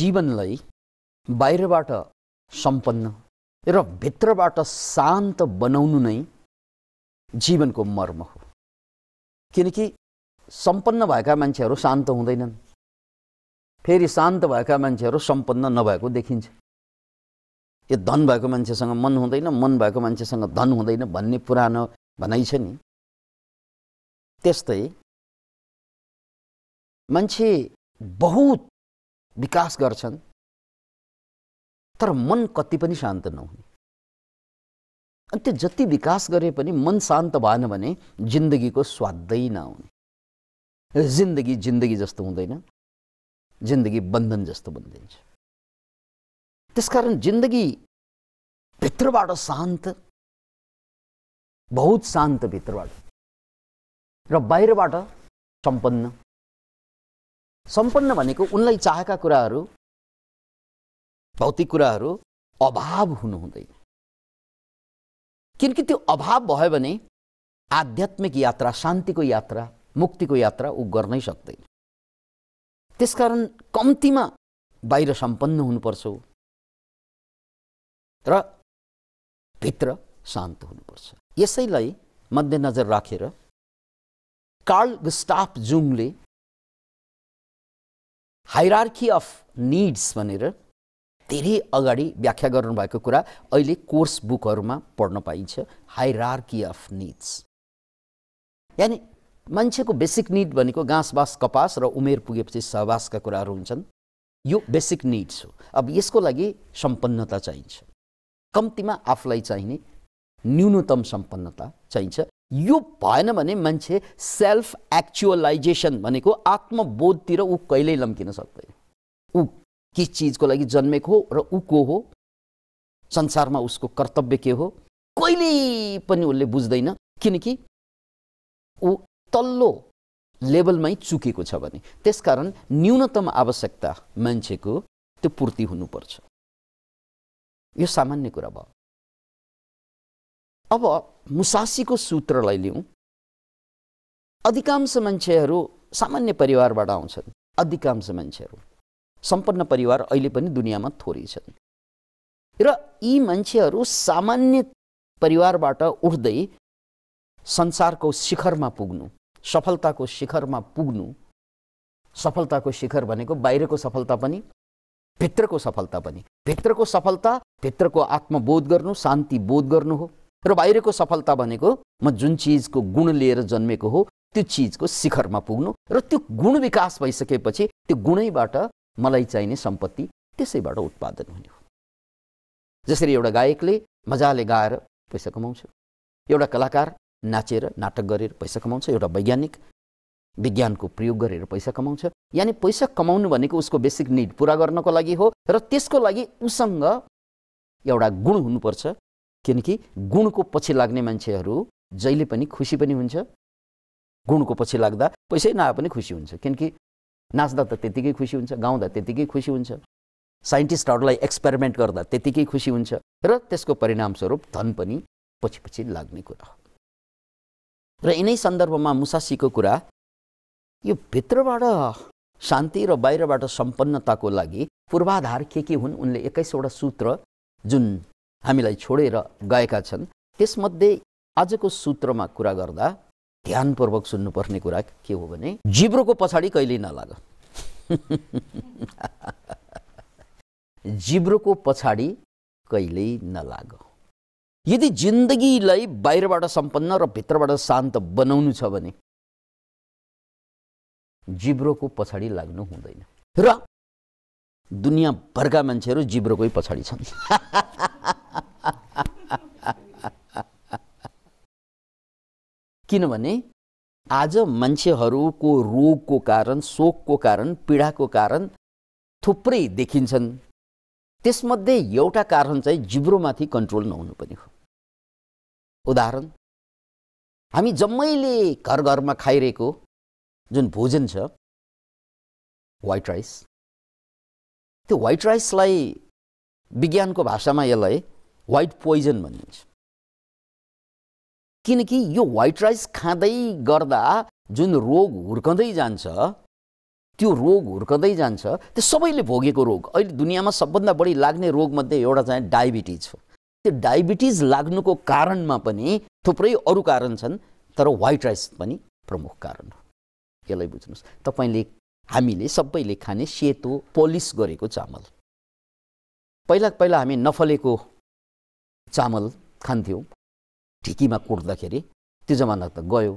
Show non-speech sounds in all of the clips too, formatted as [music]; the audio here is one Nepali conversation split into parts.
जीवनलाई बाहिरबाट सम्पन्न र भित्रबाट शान्त बनाउनु नै जीवनको मर्म हो। किनकि सम्पन्न भएका मान्छेहरू शान्त हुँदैनन्। फेरि शान्त भएका मान्छेहरू सम्पन्न नभएको देखिन्छ। यो धन भएको मान्छेसँग मन हुँदैन मन भएको मान्छेसँग धन हुँदैन भन्ने पुरानो भनाइ छ नि। त्यस्तै मान्छे बहुत विकास गर्छन् तर मन कति पनि शान्त नहुने। अनि त्यो जति विकास गरे पनि मन शान्त भएन भने जिन्दगीको स्वादै नआउने जिन्दगी जिन्दगी जस्तो हुँदैन जिन्दगी बन्धन जस्तो बनिदिन्छ। त्यसकारण जिन्दगी भित्रबाट शान्त बहुत शान्त भित्रबाट र बाहिरबाट सम्पन्न सम्पन्न भनेको उनलाई चाहेका कुराहरू भौतिक कुराहरू अभाव हुनु हुँदैन किनकि त्यो अभाव भयो भने आध्यात्मिक यात्रा शान्तिको यात्रा मुक्तिको यात्रा ऊ गर्नै सक्दैन। त्यसकारण कम्तीमा बाहिर सम्पन्न हुनुपर्छ र भित्र शान्त हुनुपर्छ। यसैलाई मध्यनजर राखेर कार्ल गुस्टाफ जुङले हाइरार्की अफ निड्स भनेर धेरै अगाडि व्याख्या गर्नुभएको कुरा अहिले कोर्स बुकहरूमा पढ्न पाइन्छ। हाइरार्की अफ निड्स यानि मान्छेको बेसिक निड भनेको घाँस बाँस कपास र उमेर पुगेपछि सहवासका कुराहरू हुन्छन्। यो बेसिक निड्स हो। अब यसको लागि सम्पन्नता चाहिन्छ। कम्तीमा आफूलाई चाहिने न्यूनतम सम्पन्नता चाहिन्छ। यो भएन भने मान्छे सेल्फ एक्चुअलाइजेसन भनेको आत्मबोधतिर ऊ कहिल्यै लम्किन सक्दैन। ऊ के चिजको लागि जन्मेको हो र ऊ को हो? संसारमा उसको कर्तव्य के हो? कहिल्यै पनि उसले बुझ्दैन किनकि ऊ तल्लो लेभलमै चुकेको छ भने त्यसकारण न्यूनतम आवश्यकता मान्छेको त्यो पूर्ति हुनुपर्छ। यो सामान्य कुरा भयो। अब मुसासीको सूत्रलाई लिउँ अधिकांश मान्छेहरू सामान्य परिवारबाट आउँछन्। अधिकांश मान्छेहरू। सम्पन्न परिवार अहिले पनि दुनियाँमा थोरै छन्। र यी मान्छेहरू सामान्य परिवारबाट उठ्दै संसारको शिखरमा पुग्नु सफलताको शिखरमा पुग्नु सफलताको शिखर भनेको बाहिरको सफलता पनि भित्रको सफलता पनि। भित्रको सफलता भित्रको आत्मबोध गर्नु शान्ति बोध गर्नु हो। र बाहिरको सफलता भनेको म जुन चिजको गुण लिएर जन्मेको हो त्यो चिजको शिखरमा पुग्नु र त्यो गुण विकास भइसकेपछि त्यो गुणैबाट मलाई चाहिने सम्पत्ति त्यसैबाट उत्पादन हुने हो। जसरी एउटा गायकले मजाले गाएर पैसा कमाउँछ एउटा कलाकार नाचेर नाटक गरेर पैसा कमाउँछ एउटा वैज्ञानिक विज्ञानको प्रयोग गरेर पैसा कमाउँछ यानि पैसा कमाउनु भनेको उसको बेसिक निड पुरा गर्नको लागि हो र त्यसको लागि उसँग एउटा गुण हुनुपर्छ किनकि गुणको पछि लाग्ने मान्छेहरू जहिले पनि खुसी पनि हुन्छ गुणको पछि लाग्दा पैसै नआए पनि खुसी हुन्छ। किनकि नाच्दा त त्यत्तिकै खुसी हुन्छ गाउँदा त्यत्तिकै खुसी हुन्छ साइन्टिस्टहरूलाई एक्सपेरिमेन्ट गर्दा त्यत्तिकै खुसी हुन्छ र त्यसको परिणामस्वरूप धन पनि पछि पछि लाग्ने कुरा हो। र यिनै सन्दर्भमा मुसासीको कुरा यो भित्रबाट शान्ति र बाहिरबाट सम्पन्नताको लागि पूर्वाधार के के हुन् उनले एक्काइसवटा सूत्र जुन हामीलाई छोडेर गएका छन्। त्यसमध्ये आजको सूत्रमा कुरा गर्दा ध्यानपूर्वक सुन्नुपर्ने कुरा के हो भने जिब्रोको पछाडि कहिल्यै नलाग। [laughs] जिब्रोको पछाडि कहिल्यै नलाग। यदि जिन्दगीलाई बाहिरबाट सम्पन्न र भित्रबाट शान्त बनाउनु छ भने जिब्रोको पछाडि लाग्नु हुँदैन। र दुनियाँभरका मान्छेहरू जिब्रोकै पछाडि छन्। [laughs] किनभने आज मान्छेहरूको रोगको कारण शोकको कारण पीडाको कारण थुप्रै देखिन्छन्। त्यसमध्ये एउटा कारण चाहिँ जिब्रोमाथि कन्ट्रोल नहुनु पनि हो। उदाहरण हामी जम्मैले घर घरमा खाइरहेको जुन भोजन छ वाइट राइस त्यो वाइट राइसलाई विज्ञानको भाषामा यसलाई वाइट पोइजन भनिन्छ। किनकि यो वाइट राइस खाँदै गर्दा जुन रोग हुर्कँदै जान्छ त्यो रोग हुर्कदै जान्छ त्यो सबैले भोगेको रोग। अहिले दुनियाँमा सबभन्दा बढी लाग्ने रोगमध्ये एउटा चाहिँ डायबिटिज हो। त्यो डायबिटिज लाग्नुको कारणमा पनि थुप्रै अरू कारण छन् तर व्हाइट राइस पनि प्रमुख कारण हो। यसलाई बुझ्नुहोस्। तपाईँले हामीले सबैले खाने सेतो पोलिस गरेको चामल। पहिला पहिला हामी नफलेको चामल खान्थ्यौँ। ढिकीमा कुट्दाखेरि त्यो जमाना त गयो।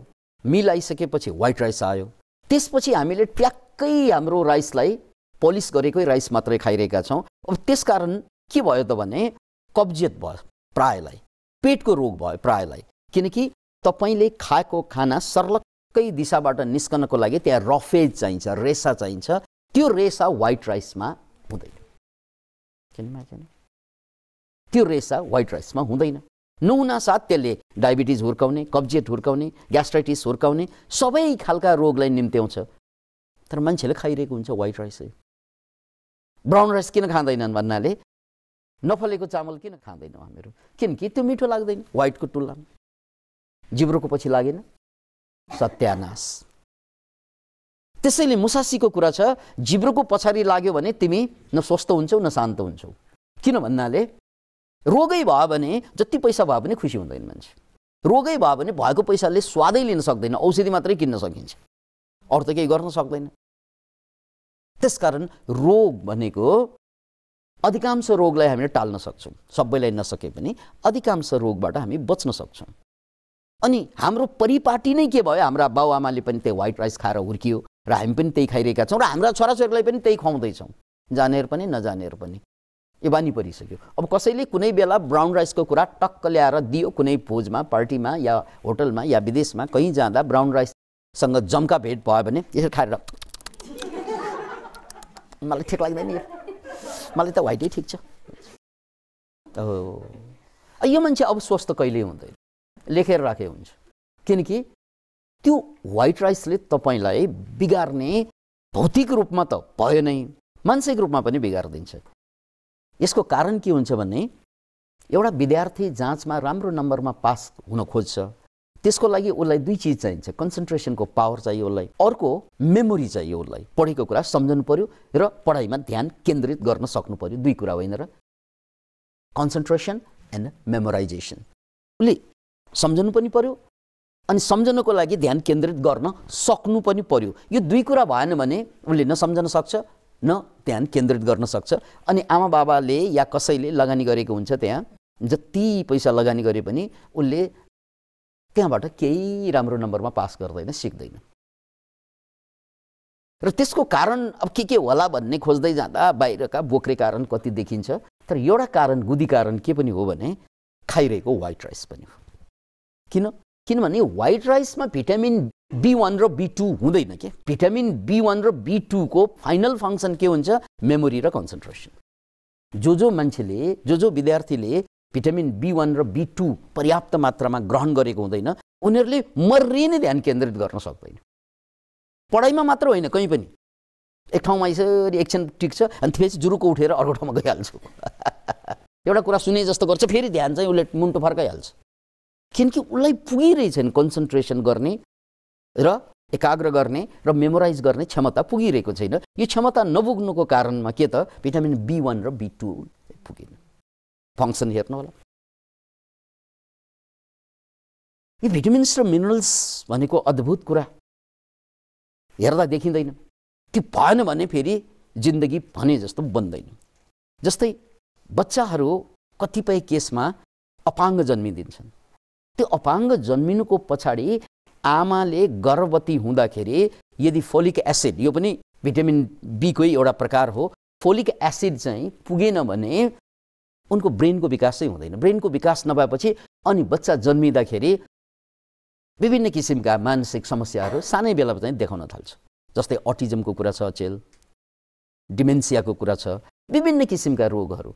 मिल आइसकेपछि व्हाइट राइस आयो। त्यसपछि हामीले ट्याक्कै हाम्रो राइसलाई पोलिस गरेकै राइस मात्रै खाइरहेका छौँ। अब त्यसकारण के भयो त भने कब्जियत भयो प्रायलाई। पेटको रोग भयो प्रायलाई। किनकि तपाईँले खाएको खाना सर्लक्कै दिशाबाट निस्कनको लागि त्यहाँ रफेज चाहिन्छ रेसा चाहिन्छ। त्यो रेसा व्हाइट राइसमा हुँदैन। त्यो रेसा व्हाइट राइसमा हुँदैन। नहुना साथ त्यसले डायबिटिज हुर्काउने कब्जियत हुर्काउने ग्यास्ट्राइटिस हुर्काउने सबै खालका रोगलाई निम्त्याउँछ। तर मान्छेले खाइरहेको हुन्छ व्हाइट राइसै ब्राउन राइस किन खाँदैनन् भन्नाले नफलेको चामल किन खाँदैनौँ हामीहरू? किनकि त्यो मिठो लाग्दैन व्हाइटको तुलनामा जिब्रोको पछि लागेन। सत्यानाश। त्यसैले मुसासीको कुरा छ जिब्रोको पछाडि लाग्यो भने तिमी न स्वस्थ हुन्छौ न शान्त हुन्छौ। किन भन्नाले रोगै भयो भने जति पैसा भयो भने खुसी हुँदैन मान्छे। रोगै भयो भने भएको पैसाले स्वादै लिन सक्दैन औषधि मात्रै किन्न सकिन्छ। अरू त केही गर्न सक्दैन। त्यसकारण रोग भनेको अधिकांश रोगलाई हामीले टाल्न सक्छौँ। सबैलाई नसके पनि अधिकांश रोगबाट हामी बच्न सक्छौँ। अनि हाम्रो परिपाटी नै के भयो? हाम्रा बाउआमाले पनि त्यही व्हाइट राइस खाएर हुर्कियो र हामी पनि त्यही खाइरहेका छौँ र हाम्रा छोराछोरीलाई पनि त्यही खुवाउँदैछौँ। जानेर पनि नजानेर पनि। यो बानी परिसक्यो। अब कसैले कुनै बेला ब्राउन राइसको कुरा टक्क ल्याएर दियो कुनै भोजमा पार्टीमा या होटलमा या विदेशमा कहीँ जाँदा ब्राउन राइससँग जम्का भेट भयो भने यसरी खाएर [laughs] मलाई ठिक लाग्दैन यो। मलाई त व्हाइटै ठिक छ। यो मान्छे अब स्वस्थ कहिल्यै हुँदैन। लेखेर राखे हुन्छ। किनकि त्यो व्हाइट राइसले तपाईँलाई बिगार्ने भौतिक रूपमा त भयो नै। मानसिक रूपमा पनि बिगारिदिन्छ। यसको कारण के हुन्छ भने एउटा विद्यार्थी जाँचमा राम्रो नम्बरमा पास हुन खोज्छ। त्यसको लागि उसलाई दुई चिज चाहिन्छ। कन्सन्ट्रेसनको पावर चाहियो उसलाई अर्को मेमोरी चाहियो उसलाई। पढेको कुरा सम्झनु पर्यो र पढाइमा ध्यान केन्द्रित गर्न सक्नु पर्यो। दुई कुरा होइन र। Concentration and memorisation. उसले सम्झनु पनि पर्यो अनि सम्झनको लागि ध्यान केन्द्रित गर्न सक्नु पनि पर्यो। यो दुई कुरा भएन भने उसले न सम्झन सक्छ। न ध्यान केन्द्रित गर्न सक्छ। अनि आमा बाबाले या कसैले लगानी गरेको हुन्छ त्यहाँ जति पैसा लगानी गरे पनि उसले त्यहाँबाट केही राम्रो नम्बरमा पास गर्दैन सिक्दैन। र त्यसको कारण अब के के होला भन्ने खोज्दै जाँदा बाहिरका बोक्रे कारण कति देखिन्छ तर एउटा कारण गुदी कारण के पनि हो भने खाइरहेको व्हाइट राइस पनि हो। किन? किनभने व्हाइट राइसमा भिटामिन बी वान र बी टू हुँदैन के? भिटामिन बी वान र बी टूको फाइनल फङ्सन के हुन्छ? मेमोरी र कन्सन्ट्रेसन जो जो मान्छेले जो जो विद्यार्थीले भिटामिन बी वान र बी टू पर्याप्त मात्रामा ग्रहण गरेको हुँदैन उनीहरूले मर्री नै ध्यान केन्द्रित गर्न सक्दैन। पढाइमा मात्र होइन कहीँ पनि। एक ठाउँमा यसरी एकछिन टिक्छ अनि त्यसपछि जुरुको उठेर अर्को ठाउँमा गइहाल्छु। [laughs] एउटा कुरा सुने जस्तो गर्छ फेरि ध्यान चाहिँ उसले मुन्टो फर्काइहाल्छ। किनकि उसलाई पुगिरहेछन् कन्सन्ट्रेसन गर्ने र एकाग्र गर्ने र मेमोराइज गर्ने क्षमता पुगिरहेको छैन। यो क्षमता नपुग्नुको कारणमा के त? भिटामिन बी वान र बी टू पुगेन। फङ्सन हेर्नु होला। यी भिटामिन्स र मिनरल्स भनेको अद्भुत कुरा। हेर्दा देखिँदैन। त्यो भएन भने फेरि जिन्दगी भने जस्तो बन्दैन। जस्तै बच्चाहरू कतिपय केसमा अपाङ्ग जन्मिदिन्छन्। त्यो अपाङ्ग जन्मिनुको पछाडि आमाले गर्भवती हुँदाखेरि यदि फोलिक एसिड यो पनि भिटामिन बीकै एउटा प्रकार हो फोलिक एसिड चाहिँ पुगेन भने उनको ब्रेनको विकासै हुँदैन। ब्रेनको विकास नभएपछि अनि बच्चा जन्मिँदाखेरि विभिन्न किसिमका मानसिक समस्याहरू सानै बेला चाहिँ देखाउन थाल्छ। जस्तै अटिजमको कुरा छ अचेल डिमेन्सियाको कुरा छ विभिन्न किसिमका रोगहरू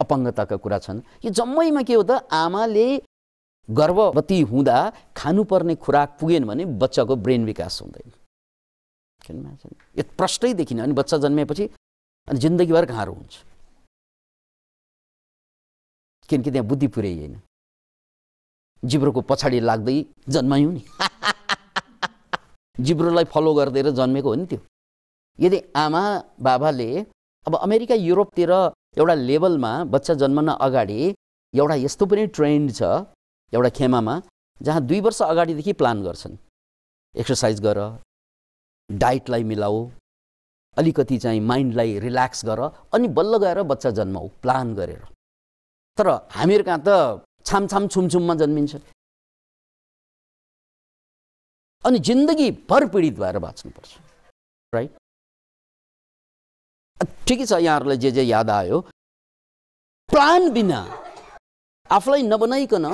अपाङ्गताका कुरा छन्। यो जम्मैमा के हो त आमाले गर्भवती हुँदा खानुपर्ने खुराक पुगेन भने बच्चाको ब्रेन विकास हुँदैन। यो प्रष्टै देखिन अनि बच्चा जन्मेपछि अनि जिन्दगीभर गाह्रो हुन्छ। किनकि त्यहाँ बुद्धि पुर्याइएन। जिब्रोको पछाडि लाग्दै जन्मायौँ नि। [laughs] जिब्रोलाई फलो गरिदिएर जन्मेको हो नि त्यो। यदि आमा बाबाले अब अमेरिका युरोपतिर एउटा लेभलमा बच्चा जन्मन अगाडि एउटा यस्तो पनि ट्रेन्ड छ एउटा खेमामा जहाँ दुई वर्ष अगाडिदेखि प्लान गर्छन्। एक्सर्साइज गर डाइटलाई मिलाऊ अलिकति चाहिँ माइन्डलाई रिल्याक्स गर अनि बल्ल गएर बच्चा जन्माऊ प्लान गरेर। तर हामीहरू कहाँ त छामछाम छुमछुममा जन्मिन्छ। अनि जिन्दगीभर पीडित भएर बाँच्नुपर्छ राइट ठिकै छ यहाँहरूलाई जे जे याद आयो। प्लान बिना आफूलाई नबनाइकन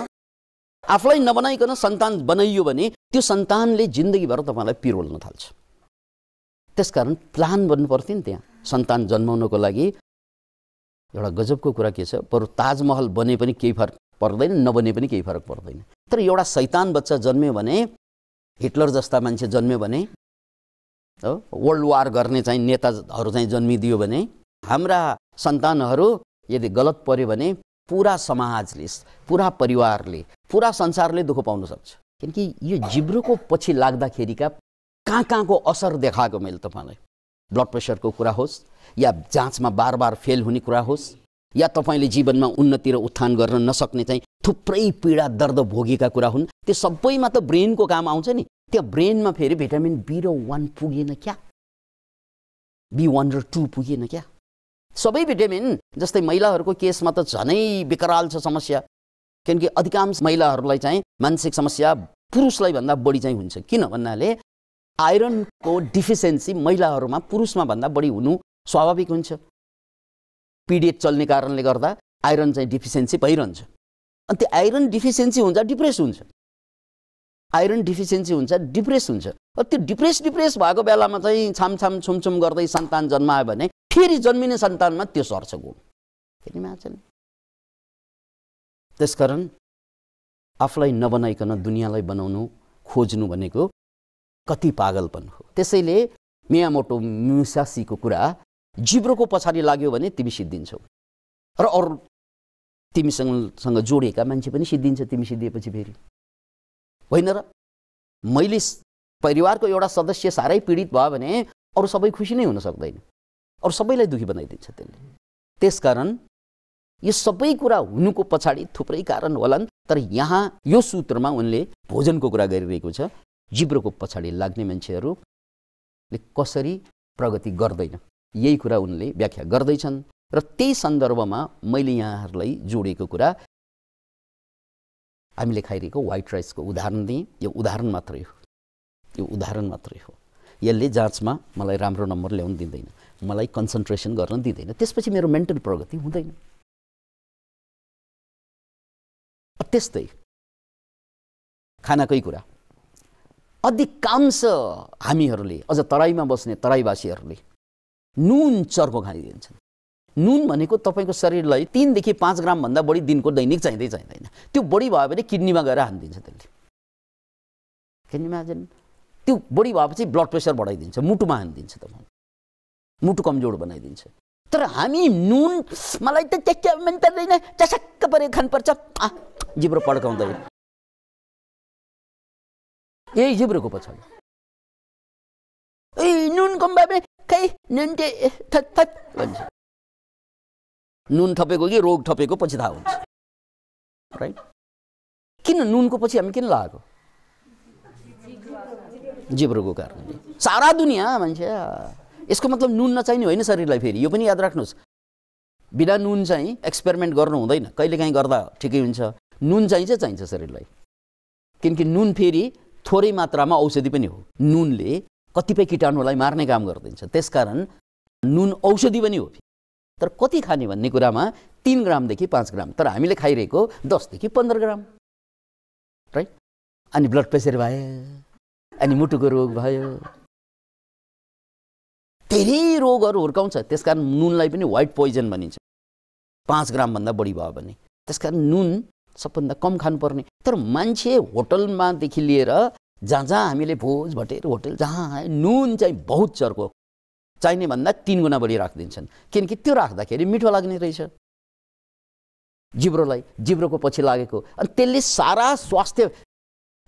आफूलाई नबनाइकन सन्तान बनाइयो भने त्यो सन्तानले जिन्दगीभर तपाईँलाई पिरोल्न थाल्छ। त्यसकारण प्लान भन्नु पर्थ्यो नि त्यहाँ। सन्तान जन्माउनको लागि एउटा गजबको कुरा के छ? बरु ताजमहल बने पनि केही फरक पर्दैन नबने पनि केही फरक पर्दैन। तर एउटा सैतान बच्चा जन्म्यो भने हिटलर जस्ता मान्छे जन्म्यो भने हो वर्ल्ड वार गर्ने चाहिँ नेताहरू चाहिँ जन्मिदियो भने हाम्रा सन्तानहरू यदि गलत पर्यो भने पुरा समाजले पुरा परिवारले पुरा संसारले दुःख पाउन सक्छ। किनकि यो जिब्रोको पछि लाग्दाखेरिका कहाँ कहाँको असर देखाएको मैले तपाईँलाई। ब्लड प्रेसरको कुरा होस् या जाँचमा बार बार फेल हुने कुरा होस् या तपाईँले जीवनमा उन्नति र उत्थान गर्न नसक्ने चाहिँ थुप्रै पीडा दर्द भोगेका कुरा हुन् त्यो सबैमा त ब्रेनको काम आउँछ नि। त्यो ब्रेनमा फेरि भिटामिन बी र वान पुगेन क्या? बी वान र टू पुगेन क्या? सबै भिटामिन जस्तै महिलाहरूको केसमा त झनै विकराल छ समस्या। किनकि अधिकांश महिलाहरूलाई चाहिँ मानसिक समस्या पुरुषलाई भन्दा बढी चाहिँ हुन्छ। किन भन्नाले आइरनको डिफिसियन्सी महिलाहरूमा पुरुषमा भन्दा बढी हुनु स्वाभाविक हुन्छ। पिडिएच चल्ने कारणले गर्दा आइरन चाहिँ डिफिसियन्सी भइरहन्छ। अनि त्यो आइरन डिफिसियन्सी हुन्छ डिप्रेस हुन्छ। आइरन डिफिसियन्सी हुन्छ डिप्रेस हुन्छ। त्यो डिप्रेस डिप्रेस भएको बेलामा चाहिँ छामछाम छुमछुम गर्दै सन्तान जन्मायो भने फेरि जन्मिने सन्तानमा त्यो सर्छ गुण। फेरि त्यसकारण आफूलाई नबनाइकन दुनियाँलाई बनाउनु खोज्नु भनेको कति पागलपन हो। त्यसैले मियामोटो मुसासीको कुरा जिब्रोको पछाडि लाग्यो भने तिमी सिद्धिन्छौ। र अरू तिमीसँग जोडिएका मान्छे पनि सिद्धिन्छ तिमी सिद्धिएपछि फेरि। होइन र? मैले परिवारको एउटा सदस्य साह्रै पीडित भयो भने अरू सबै खुसी नै हुन सक्दैन। अरू सबैलाई दुःखी बनाइदिन्छ त्यसले। त्यसकारण यो सबै कुरा हुनुको पछाडि थुप्रै कारण होलान् तर यहाँ यो सूत्रमा उनले भोजनको कुरा गरिरहेको छ जिब्रोको पछाडि लाग्ने मान्छेहरूले कसरी प्रगति गर्दैन। यही कुरा उनले व्याख्या गर्दैछन्। र त्यही सन्दर्भमा मैले यहाँहरूलाई जोडेको कुरा हामीले खाइरहेको वाइट राइसको उदाहरण दिएँ। यो उदाहरण मात्रै हो। यो उदाहरण मात्रै हो। यसले जाँचमा मलाई राम्रो नम्बर ल्याउनु दिँदैन। मलाई कन्सन्ट्रेसन गर्न दिँदैन। त्यसपछि मेरो मेन्टल प्रगति हुँदैन। त्यस्तै खानाकै कुरा। अधिकांश हामीहरूले अझ तराईमा बस्ने तराईवासीहरूले नुन चर्को खाइदिन्छन् नुन भनेको तपाईँको शरीरलाई तिनदेखि पाँच ग्रामभन्दा बढी दिनको दैनिक चाहिँदै चाहिँदैन। त्यो बढी भयो भने किडनीमा गएर हानिदिन्छ त्यसले। किडनीमा त्यो बढी भएपछि ब्लड प्रेसर बढाइदिन्छ मुटुमा हानिदिन्छ तपाईँ मुटु कमजोर बनाइदिन्छ। तर हामी नुन मलाई त ट्याक्क मन पर्दैन चसक्क परे खानुपर्छ। जिब्रो पड्काउँदै। यही जिब्रोको पछाडि ए नुन कम भयो भने खै नुन भन्छ। नुन थपेको कि रोग थपेको पछि थाहा हुन्छ। राइट किन नुनको पछि हामी किन लगाएको? जिब्रोको कारणले। सारा दुनियाँ मान्छे यसको मतलब नुन नचाहिने होइन शरीरलाई फेरि। यो पनि याद राख्नुहोस्। बिना नुन चाहिँ एक्सपेरिमेन्ट गर्नु हुँदैन। कहिलेकाहीँ गर्दा ठिकै हुन्छ। नुन चाहिन्छ चाहिन्छ शरीरलाई। किनकि नुन फेरि थोरै मात्रामा औषधि पनि हो। नुनले कतिपय किटाणुलाई मार्ने काम गरिदिन्छ त्यसकारण नुन औषधि पनि हो। तर कति खाने भन्ने कुरामा तिन ग्रामदेखि पाँच ग्राम। तर हामीले खाइरहेको दसदेखि पन्ध्र ग्राम। राइट? अनि ब्लड प्रेसर भयो। अनि मुटुको रोग भयो। धेरै रोगहरू हुर्काउँछ त्यसकारण नुनलाई पनि व्हाइट पोइजन भनिन्छ। पाँच ग्रामभन्दा बढी भयो भने। त्यसकारण नुन सबभन्दा कम खानुपर्ने। तर मान्छे होटलमादेखि लिएर जहाँ जहाँ हामीले भोज भटेर होटल जहाँ नुन चाहिँ बहुत चर्को चाहिने भन्दा तिन गुणा बढी राखिदिन्छन्। किनकि त्यो राख्दाखेरि मिठो लाग्ने रहेछ। जिब्रोलाई जिब्रोको पछि लागेको। अनि त्यसले सारा स्वास्थ्य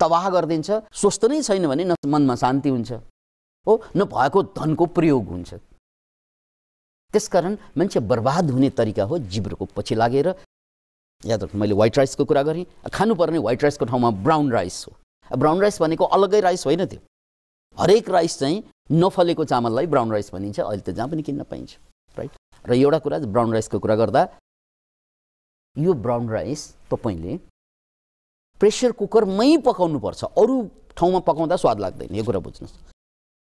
तबाह गरिदिन्छ। स्वस्थ नै छैन भने न मनमा शान्ति हुन्छ। हो नभएको धनको प्रयोग हुन्छ। त्यसकारण मान्छे बर्बाद हुने तरिका हो जिब्रोको पछि लागेर। याद राख्नु मैले व्हाइट राइसको कुरा गरेँ। खानुपर्ने व्हाइट राइसको ठाउँमा ब्राउन राइस हो। ब्राउन राइस भनेको अलग्गै राइस होइन त्यो। हरेक राइस चाहिँ नफलेको चामललाई ब्राउन राइस भनिन्छ। अहिले त जहाँ पनि किन्न पाइन्छ राइट र एउटा कुरा ब्राउन राइसको कुरा गर्दा यो ब्राउन राइस तपाईँले प्रेसर कुकरमै पकाउनुपर्छ। अरू ठाउँमा पकाउँदा स्वाद लाग्दैन। यो कुरा बुझ्नुहोस्।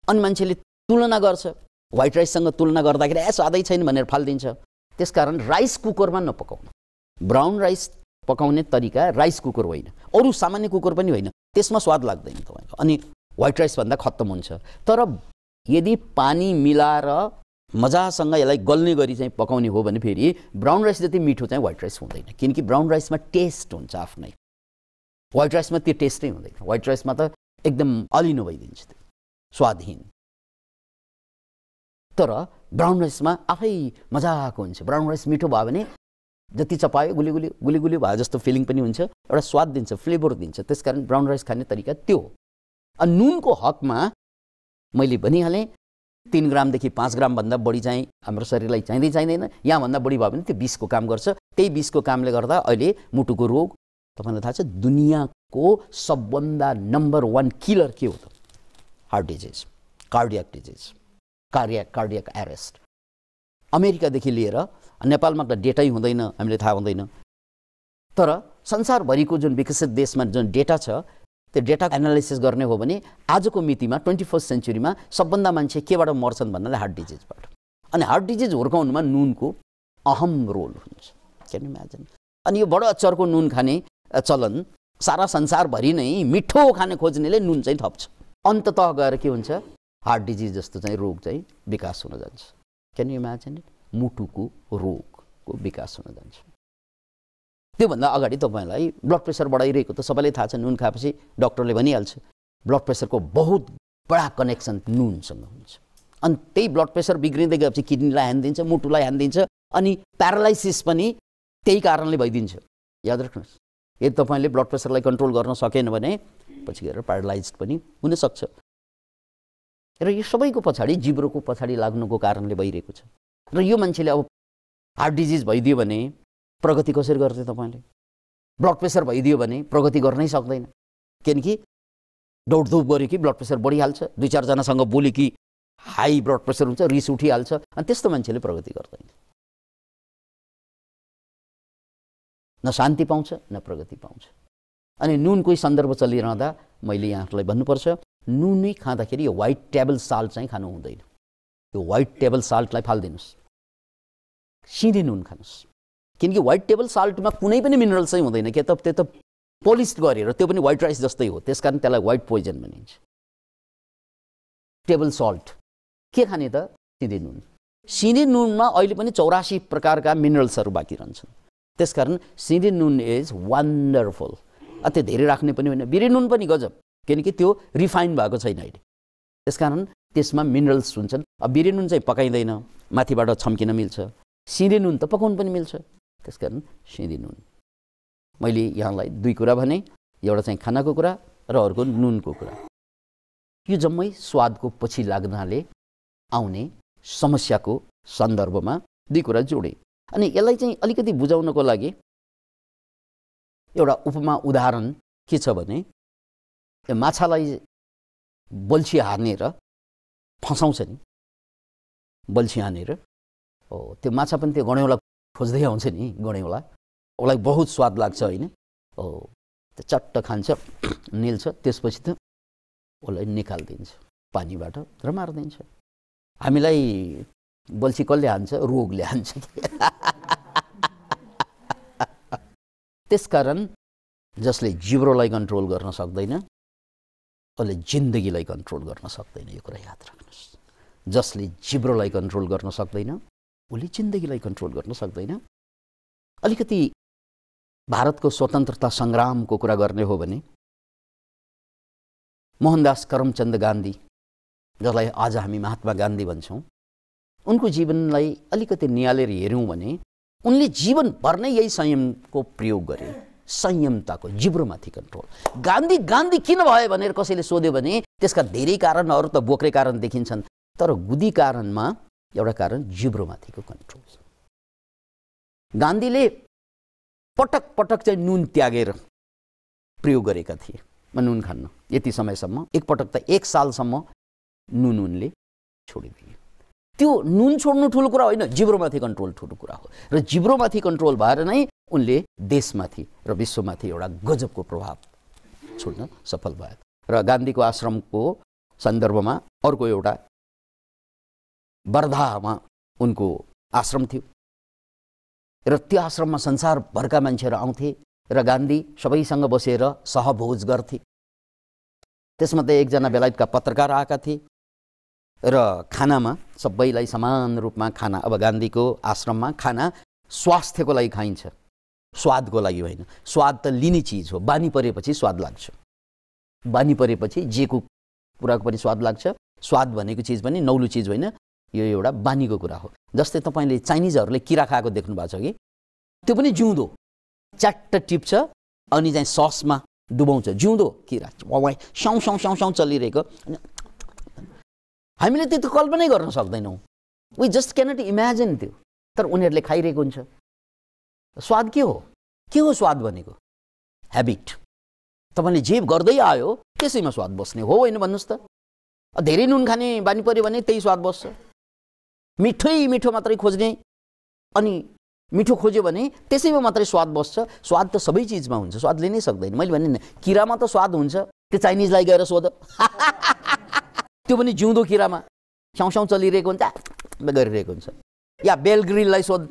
अनि मान्छेले तुलना गर्छ। व्हाइट राइससँग तुलना गर्दाखेरि ए स्वादै छैन भनेर फालिदिन्छ। त्यसकारण राइस कुकरमा नपकाउनु। ब्राउन राइस पकाउने तरिका राइस कुकर होइन। अरू सामान्य कुकर पनि होइन। त्यसमा स्वाद लाग्दैन तपाईँको। अनि व्हाइट राइसभन्दा खत्तम हुन्छ। तर यदि पानी मिलाएर मजासँग यसलाई गल्ने गरी चाहिँ पकाउने हो भने फेरि ब्राउन राइस जति मिठो चाहिँ व्हाइट राइस हुँदैन। किनकि ब्राउन राइसमा टेस्ट हुन्छ आफ्नै। व्हाइट राइसमा त्यो टेस्टै हुँदैन। व्हाइट राइसमा त एकदम अलिनो भइदिन्छ त्यो। स्वादहीन तर ब्राउन राइसमा आफै मजाको हुन्छ। ब्राउन राइस मिठो भयो भने जति चपायो गुली गुली भयो जस्तो फिलिङ पनि हुन्छ। एउटा स्वाद दिन्छ फ्लेभर दिन्छ। त्यसकारण ब्राउन राइस खाने तरिका त्यो हो। अनि नुनको हकमा मैले भनिहालेँ तिन ग्रामदेखि पाँच ग्रामभन्दा बढी चाहिँ हाम्रो शरीरलाई चाहिँदै चाहिँदैन। यहाँभन्दा बढी भयो भने त्यो बिसको काम गर्छ। त्यही बिसको कामले गर्दा अहिले मुटुको रोग तपाईँलाई थाहा छ दुनियाँको सबभन्दा नम्बर वान किलर के हो त? Heart disease cardiac disease cardiac cardiac arrest अमेरिकादेखि लिएर नेपालमा त डेटै हुँदैन हामीले थाहा हुँदैन। तर संसारभरिको जुन विकसित देशमा जुन डेटा छ त्यो डेटा एनालाइसिस गर्ने हो भने आजको मितिमा ट्वेन्टी फर्स्ट सेन्चुरीमा सबभन्दा मान्छे केबाट मर्छन् भन्नाले हार्ट डिजिजबाट अनि हार्ट डिजिज हुर्काउनुमा नुनको अहम रोल हुन्छ। क्यान इमेजिन अनि यो बडो अचरको नुन खाने चलन सारा संसारभरि नै मिठो खाने खोज्नेले नुन चाहिँ थप्छ। अन्तत गएर के हुन्छ? हार्ट डिजिज जस्तो चाहिँ रोग चाहिँ विकास हुन जान्छ। क्यान यु इमेजिन मुटुको रोगको विकास हुन जान्छ। त्योभन्दा अगाडि तपाईँलाई ब्लड प्रेसर बढाइरहेको त सबैलाई थाहा छ नुन खाएपछि डक्टरले भनिहाल्छ। ब्लड प्रेसरको बहुत बडा कनेक्सन नुनसँग हुन्छ। अनि त्यही ब्लड प्रेसर बिग्रिँदै गएपछि किडनीलाई हानिदिन्छ मुटुलाई हानिदिन्छ अनि प्यारालाइसिस पनि त्यही कारणले भइदिन्छ। याद राख्नुहोस् यदि तपाईँले ब्लड प्रेसरलाई कन्ट्रोल गर्न सकेन भने पछि गएर प्यारालाइज पनि हुनसक्छ। र यो सबैको पछाडि जिब्रोको पछाडि लाग्नुको कारणले भइरहेको छ। र यो मान्छेले अब हार्ट डिजिज भइदियो भने प्रगति कसरी गर्थे तपाईँले? ब्लड प्रेसर भइदियो भने प्रगति गर्नै सक्दैन। किनकि दौडधुप गऱ्यो कि ब्लड प्रेसर बढिहाल्छ। दुई चारजनासँग बोल्यो कि हाई ब्लड प्रेसर हुन्छ रिस उठिहाल्छ। अनि त्यस्तो मान्छेले प्रगति गर्दैन। न शान्ति पाउँछ न प्रगति पाउँछ। अनि नुनकै सन्दर्भ चलिरहँदा मैले यहाँहरूलाई भन्नुपर्छ नुनै खाँदाखेरि यो व्हाइट टेबल साल्ट चाहिँ खानु हुँदैन। यो व्हाइट टेबल साल्टलाई फालिदिनुहोस्। सिधै नुन खानुहोस्। किनकि व्हाइट टेबल साल्टमा कुनै पनि मिनरल चाहिँ हुँदैन। के त त्यो त पोलिस गरेर त्यो पनि व्हाइट राइस जस्तै हो। त्यस कारण त्यसलाई व्हाइट पोइजन भनिन्छ। टेबल सल्ट के खाने त? सिधै नुन। सिधै नुनमा अहिले पनि चौरासी प्रकारका मिनरल्सहरू बाँकी रहन्छन्। त्यसकारण सिधै नुन इज वन्डरफुल अझै धेरै राख्ने पनि होइन। बिरे नुन पनि गजब। किनकि त्यो रिफाइन भएको छैन अहिले। त्यसकारण त्यसमा मिनरल्स हुन्छन्। अब बिरे नुन चाहिँ पकाइँदैन। माथिबाट छम्किन मिल्छ। सिँधे नुन त पकाउनु पनि मिल्छ। त्यसकारण सिँधे नुन। मैले यहाँलाई दुई कुरा भने। एउटा चाहिँ खानाको कुरा र अर्को नुनको कुरा। यो जम्मै स्वादको पछि लाग्नाले आउने समस्याको सन्दर्भमा दुई कुरा जोडेँ। अनि यसलाई चाहिँ अलिकति बुझाउनको लागि एउटा उपमा उदाहरण के छ भने त्यो माछालाई बल्छी हानेर फसाउँछ नि। बल्छी हानेर। हो त्यो माछा पनि त्यो गणेउला खोज्दै आउँछ नि गणेउला उसलाई बहुत स्वाद लाग्छ होइन। हो त्यो चट्ट खान्छ [clears throat] निल्छ त्यसपछि त उसलाई निकालिदिन्छ पानीबाट र मारिदिन्छ। हामीलाई बल्छी कसले हान्छ? रोगले हान्छ। [laughs] त्यसकारण जसले जिब्रोलाई कन्ट्रोल गर्न सक्दैन उसले जिन्दगीलाई कन्ट्रोल गर्न सक्दैन यो कुरा याद राख्नुहोस्। जसले जिब्रोलाई कन्ट्रोल गर्न सक्दैन उसले जिन्दगीलाई कन्ट्रोल गर्न सक्दैन। अलिकति भारतको स्वतन्त्रता सङ्ग्रामको कुरा गर्ने हो भने मोहनदास करमचन्द गान्धी जसलाई आज हामी महात्मा गान्धी भन्छौँ उनको जीवनलाई अलिकति निहालेर हेऱ्यौँ भने उनले जीवनभर नै यही संयमको प्रयोग गरे। संयमताको जिब्रोमाथि कन्ट्रोल गान्धी गान्धी किन भयो भनेर कसैले सोध्यो भने त्यसका धेरै कारणहरू त बोक्रे कारण देखिन्छन् तर गुदी कारणमा एउटा कारण जिब्रोमाथिको कन्ट्रोल गान्धीले पटक पटक चाहिँ नुन त्यागेर प्रयोग गरेका थिए। म नुन खान्न। यति समयसम्म एकपटक त एक सालसम्म नुन उनले छोडिदिए। त्यो नुन छोड्नु ठुलो कुरा होइन जिब्रोमाथि कन्ट्रोल ठुलो कुरा हो। र जिब्रोमाथि कन्ट्रोल भएर नै उनले देशमाथि र विश्वमाथि एउटा गजबको प्रभाव छोड्न सफल भयो र गान्धीको आश्रमको सन्दर्भमा अर्को एउटा वर्धामा उनको आश्रम थियो। र त्यो आश्रममा संसारभरका मान्छेहरू आउँथे र गान्धी सबैसँग बसेर सहभोज गर्थे। त्यसमा त एकजना बेलायतका पत्रकार आएका थिए। र खानामा सबैलाई समान रूपमा खाना। अब गान्धीको आश्रममा खाना स्वास्थ्यको लागि खाइन्छ। स्वादको लागि होइन। स्वाद त लिने चिज हो। बानी परेपछि स्वाद लाग्छ। बानी परेपछि जेको कुराको पनि स्वाद लाग्छ। स्वाद भनेको चिज पनि नौलो चिज होइन। यो एउटा बानीको कुरा हो। जस्तै तपाईँले चाइनिजहरूले किरा खाएको देख्नु भएको छ कि? त्यो पनि जिउँदो। च्याट्ट टिप्छ अनि चाहिँ ससमा डुबाउँछ। जिउँदो किरा। स्याउ स्याउ स्याउ स्याउ चलिरहेको। हामीले त्यो त कल्पनै गर्न सक्दैनौँ। वी जस्ट क्यानट इमेजिन त्यो। तर उनीहरूले खाइरहेको हुन्छ। स्वाद के हो? के हो स्वाद भनेको? ह्याबिट तपाईँले जे गर्दै आयो त्यसैमा स्वाद बस्ने हो होइन भन्नुहोस् त। धेरै नुन खाने बानी पऱ्यो भने त्यही स्वाद बस्छ। मिठै मिठो मात्रै खोज्ने अनि मिठो खोज्यो भने त्यसैमा मात्रै स्वाद बस्छ। स्वाद त सबै चिजमा हुन्छ। स्वाद लिनै सक्दैन। मैले भने किरामा त स्वाद हुन्छ। त्यो चाइनिजलाई गएर सोध। [laughs] त्यो पनि जिउँदो किरामा स्याउ चलिरहेको हुन्छ गरिरहेको हुन्छ। या बेलग्रिललाई सोध [laughs]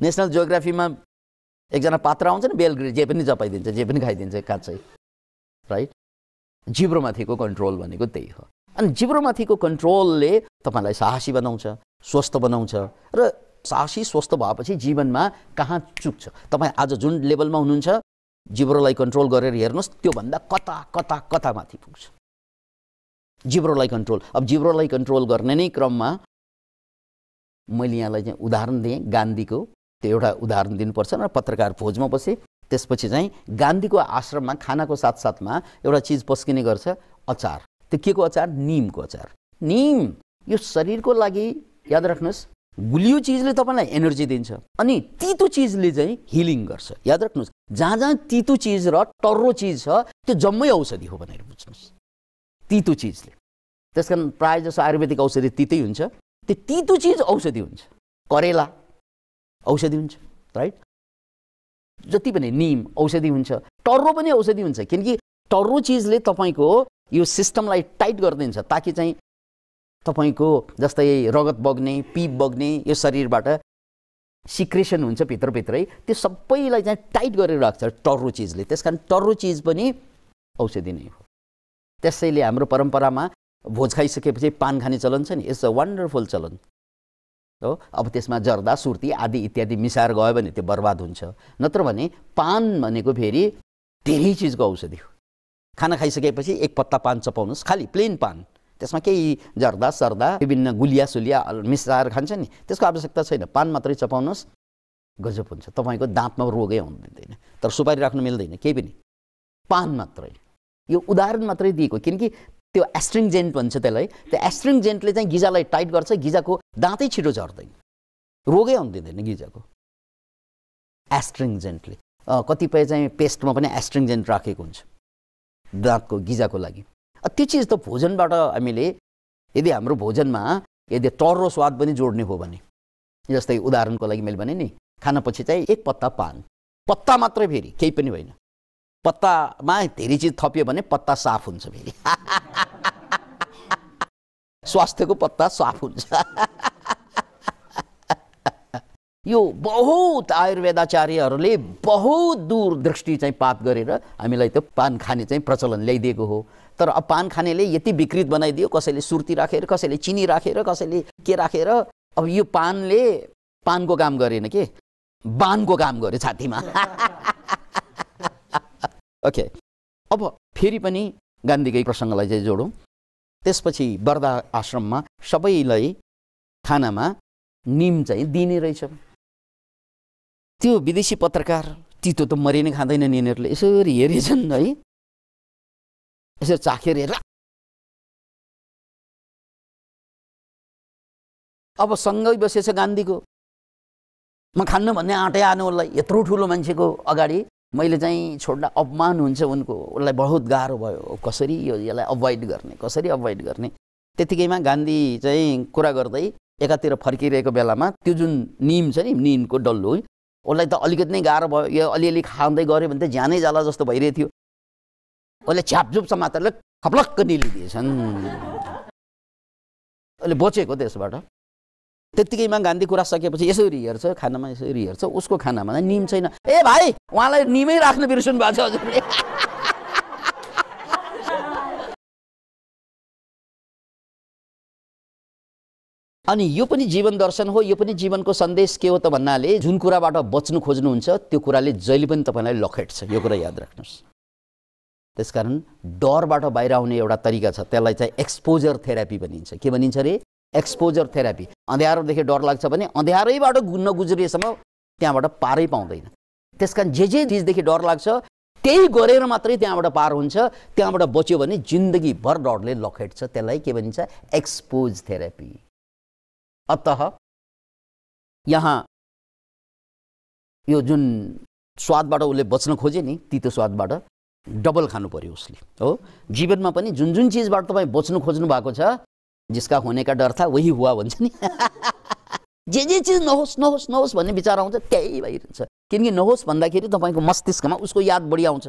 नेसनल जियोग्राफीमा एकजना पात्र आउँछ नि बेलग्रिल जे पनि जपाइदिन्छ जे पनि खाइदिन्छ काँचै राइट जिब्रोमाथिको कन्ट्रोल भनेको त्यही हो। अनि जिब्रोमाथिको कन्ट्रोलले तपाईँलाई साहसी बनाउँछ स्वस्थ बनाउँछ र साहसी स्वस्थ भएपछि जीवनमा कहाँ चुक्छ? तपाईँ आज जुन लेभलमा हुनुहुन्छ जिब्रोलाई कन्ट्रोल गरेर हेर्नुहोस् त्योभन्दा कता कता कता माथि पुग्छ। जिब्रोलाई कन्ट्रोल अब जिब्रोलाई कन्ट्रोल गर्ने नै क्रममा मैले यहाँलाई चाहिँ उदाहरण दिएँ गान्धीको त्यो एउटा उदाहरण दिनुपर्छ र पत्रकार भोजमा बसेँ। त्यसपछि चाहिँ गान्धीको आश्रममा खानाको साथसाथमा एउटा चिज पस्किने गर्छ अचार। त्यो के को अचार? निमको अचार। निम यो शरीरको लागि याद राख्नुहोस्। गुलियो चिजले तपाईँलाई एनर्जी दिन्छ। अनि तितो चिजले चाहिँ हिलिङ गर्छ। याद राख्नुहोस् जहाँ जहाँ तितो चिज र टर्रो चिज छ त्यो जम्मै औषधि हो भनेर बुझ्नुहोस्। तितो चिजले। त्यस कारण प्रायः जसो आयुर्वेदिक औषधि तितै हुन्छ। त्यो तितो चिज औषधि हुन्छ। करेला औषधि हुन्छ राइट जति पनि निम औषधि हुन्छ टर्रो पनि औषधि हुन्छ। किनकि टर्रो चिजले तपाईँको यो सिस्टमलाई टाइट गरिदिन्छ ताकि चाहिँ तपाईँको जस्तै रगत बग्ने पिप बग्ने यो शरीरबाट सिक्रेसन हुन्छ भित्रभित्रै त्यो सबैलाई चाहिँ टाइट गरेर राख्छ टर्रो चिजले। त्यस कारण टर्रो चिज पनि औषधि नै हो। त्यसैले हाम्रो परम्परामा भोज खाइसकेपछि पान खाने चलन छ नि। इट्स अ वन्डरफुल चलन। हो अब त्यसमा जर्दा सुर्ती आदि इत्यादि मिसाएर गयो भने त्यो बर्बाद हुन्छ। नत्र भने पान भनेको फेरि धेरै चिजको औषधि हो। खाना खाइसकेपछि एक पत्ता पान चपाउनुहोस्। खालि प्लेन पान। त्यसमा केही जर्दा सर्दा विभिन्न गुलिया सुलिया मिसाएर खान्छ नि त्यसको आवश्यकता छैन। पान मात्रै चपाउनुहोस् गजब हुन्छ। तपाईँको दाँतमा रोगै दिँदैन। तर सुपारी राख्नु मिल्दैन केही पनि। पान मात्रै। यो उदाहरण मात्रै दिएको किनकि त्यो एस्ट्रिङजेन्ट भन्छ त्यसलाई। त्यो एस्ट्रिङजेन्टले चाहिँ गिजालाई टाइट गर्छ गिजाको दाँतै छिटो झर्दैन। रोगै दिँदैन गिजाको। एस्ट्रिङजेन्टले कतिपय चाहिँ पेस्टमा पनि एस्ट्रिङजेन्ट राखेको हुन्छ। दाँतको गिजाको लागि। त्यो चिज त भोजनबाट हामीले यदि हाम्रो भोजनमा यदि टर्रो स्वाद पनि जोड्ने हो भने जस्तै उदाहरणको लागि मैले भने नि खानापछि चाहिँ एक पत्ता पान। पत्ता मात्रै फेरि केही पनि होइन। पत्तामा धेरै चिज थपियो भने पत्ता साफ हुन्छ फेरि। [laughs] स्वास्थ्यको पत्ता साफ हुन्छ। [laughs] यो बहुत आयुर्वेदाचार्यहरूले बहुत दूरदृष्टि चाहिँ पात गरेर हामीलाई त्यो पान खाने चाहिँ प्रचलन ल्याइदिएको हो। तर अब पान खानेले यति विकृत बनाइदियो कसैले सुर्ती राखेर कसैले चिनी राखेर कसैले के राखेर। अब यो पानले पानको काम गरेन के? बानको काम गर्यो छातीमा। [laughs] ओके अब फेरि पनि गान्धीकै प्रसङ्गलाई चाहिँ जोडौँ। त्यसपछि वर्दा आश्रममा सबैलाई खानामा निम चाहिँ दिने रहेछ। त्यो विदेशी पत्रकार तितो त मरि नै खाँदैनन् यिनीहरूले। यसरी हेरेछन् है। यसरी चाखेर हेर। अब सँगै बसेछ गान्धीको। म खान्न भन्ने आँटै आनु उसलाई यत्रो ठुलो मान्छेको अगाडि मैले चाहिँ छोड्दा अपमान हुन्छ उनको। उसलाई बहुत गाह्रो भयो। कसरी यो यसलाई अभोइड गर्ने? कसरी अभोइड गर्ने? त्यतिकैमा गान्धी चाहिँ कुरा गर्दै एकातिर फर्किरहेको बेलामा त्यो जुन निम छ नि निमको डल्लो उसलाई त अलिकति नै गाह्रो भयो। यो अलिअलि खाँदै गऱ्यो भने त ज्यानै जाला जस्तो भइरहेको थियो। उसले छ्यापझुप समातेरले खप्लक्क निलिदिएछन्। उसले बचेको त्यसबाट त्यत्तिकैमा गान्धी कुरा सकेपछि यसरी हेर्छ खानामा यसरी हेर्छ उसको खानामा निम छैन। ए भाइ उहाँलाई निमै राख्न बिर्सनु भएको छ हजुरले। अनि यो पनि जीवन दर्शन हो यो पनि जीवनको सन्देश के हो त भन्नाले जुन कुराबाट बच्नु खोज्नुहुन्छ त्यो कुराले जहिले पनि तपाईँलाई लखेट्छ। यो कुरा याद राख्नुहोस्। त्यसकारण डरबाट बाहिर आउने एउटा तरिका छ। त्यसलाई चाहिँ एक्सपोजर थेरापी भनिन्छ। के भनिन्छ अरे? एक्सपोजर थेरापी अँध्यारोदेखि डर लाग्छ भने अँध्यारैबाट नगुज्रिएसम्म त्यहाँबाट पारै पाउँदैन। त्यस कारण जे जे चिजदेखि डर लाग्छ त्यही गरेर मात्रै त्यहाँबाट पार हुन्छ। त्यहाँबाट बच्यो भने जिन्दगीभर डरले लखेट्छ। त्यसलाई के भनिन्छ? एक्सपोज थेरापी अत यहाँ यो जुन स्वादबाट उसले बच्न खोजे नि तितो स्वादबाट डबल खानु पर्यो उसले हो? जीवनमा पनि जुन जुन चिजबाट तपाईँ बच्नु खोज्नु भएको छ जिसका हुने का डर था वही हुआ भन्छ नि। [laughs] जे जे चिज नहोस् नहोस् नहोस् भन्ने विचार आउँछ त्यही भइरहन्छ। किनकि नहोस् भन्दाखेरि तपाईँको मस्तिष्कमा उसको याद बढी आउँछ।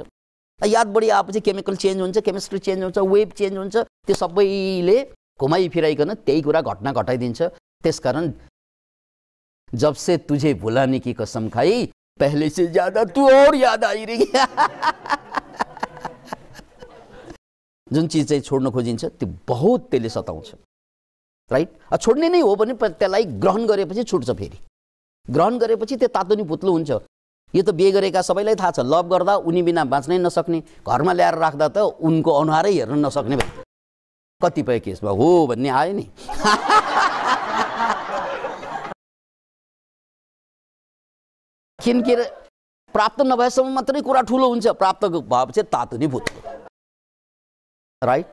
याद बढी आएपछि केमिकल चेन्ज हुन्छ केमिस्ट्री चेन्ज हुन्छ वेभ चेन्ज हुन्छ त्यो सबैले घुमाइ फिराइकन त्यही कुरा घटना घटाइदिन्छ। त्यसकारण जब से तुझे भुलाने की कसम खाई पहले से ज्यादा तू और याद आइरही। [laughs] जुन चिज चाहिँ छोड्न खोजिन्छ त्यो बहुत त्यसले सताउँछ। राइट छोड्ने नै हो भने त्यसलाई ग्रहण गरेपछि छुट्छ फेरि। ग्रहण गरेपछि त्यो तातो नि पुत्लो हुन्छ। यो त बिहे गरेका सबैलाई थाहा छ। लभ गर्दा उनी बिना बाँच्नै नसक्ने घरमा ल्याएर राख्दा त उनको अनुहारै हेर्न नसक्ने भयो कतिपय केसमा हो भन्ने आयो नि। किनकि प्राप्त नभएसम्म मात्रै कुरा ठुलो हुन्छ। प्राप्त भएपछि तातो नि भुत्लो राइट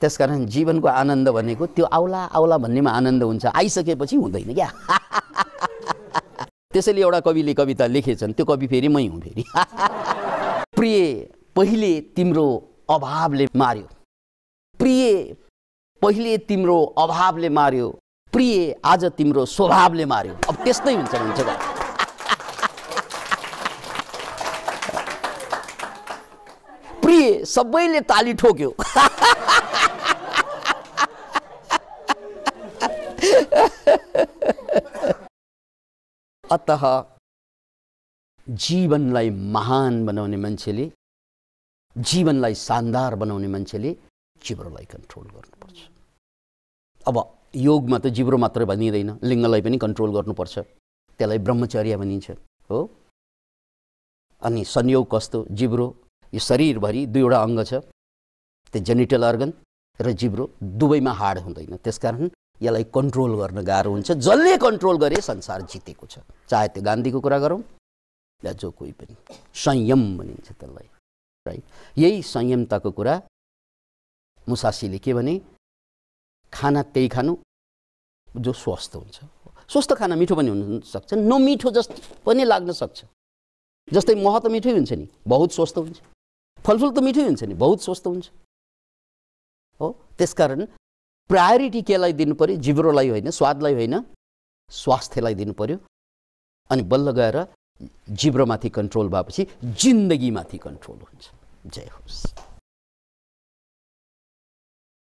त्यसकारण जीवनको आनन्द भनेको त्यो आउला आउला भन्नेमा आनन्द हुन्छ। आइसकेपछि हुँदैन क्या। [laughs] त्यसैले एउटा कविले कविता लेखेछन्। त्यो कवि फेरि मै हुँ फेरि। [laughs] प्रिय पहिले तिम्रो अभावले मार्यो। प्रिय पहिले तिम्रो अभावले मार्यो। प्रिय आज तिम्रो स्वभावले मार्यो। अब त्यस्तै हुन्छ भन्छ सबैले ताली ठोक्यो। अत जीवनलाई महान बनाउने मान्छेले जीवनलाई शानदार बनाउने मान्छेले जिब्रोलाई कन्ट्रोल गर्नुपर्छ। अब योगमा त जिब्रो मात्रै भनिँदैन लिङ्गलाई पनि कन्ट्रोल गर्नुपर्छ। त्यसलाई ब्रह्मचर्य भनिन्छ हो? अनि संयोग कस्तो? जिब्रो यो शरीरभरि दुईवटा अङ्ग छ त्यो जेनिटल अर्गन र जिब्रो दुवैमा हाड हुँदैन। त्यसकारण यसलाई कन्ट्रोल गर्न गाह्रो हुन्छ। जसले कन्ट्रोल गरे संसार जितेको छ। चाहे त्यो गान्धीको कुरा गरौँ या जो कोही पनि। संयम भनिन्छ त्यसलाई राइट यही संयमताको कुरा मुसासीले के भने खाना त्यही खानु जो स्वस्थ हुन्छ। स्वस्थ खाना मिठो पनि हुनसक्छ। नमिठो जस्तो पनि लाग्न सक्छ। जस्तै मह त मिठै हुन्छ नि। बहुत स्वस्थ हुन्छ। फलफुल त मिठै हुन्छ नि बहुत स्वस्थ हुन्छ। हो त्यसकारण प्रायोरिटी केलाई दिनु पऱ्यो जिब्रोलाई होइन स्वादलाई होइन स्वास्थ्यलाई दिनु पऱ्यो अनि बल्ल गएर जिब्रोमाथि कन्ट्रोल भएपछि जिन्दगीमाथि कन्ट्रोल हुन्छ। जय होस्।